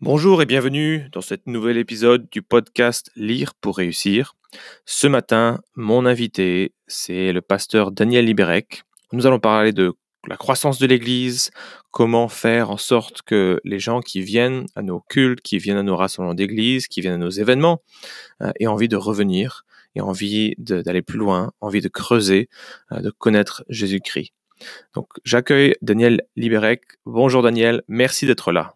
Bonjour et bienvenue dans cet nouvel épisode du podcast Lire pour réussir. Ce matin, mon invité, c'est le pasteur Daniel Liberec. Nous allons parler de la croissance de l'Église, comment faire en sorte que les gens qui viennent à nos cultes, qui viennent à nos rassemblements d'Église, qui viennent à nos événements, euh, aient envie de revenir, aient envie d'aller plus loin, envie de creuser, euh, de connaître Jésus-Christ. Donc j'accueille Daniel Liberec. Bonjour Daniel, merci d'être là.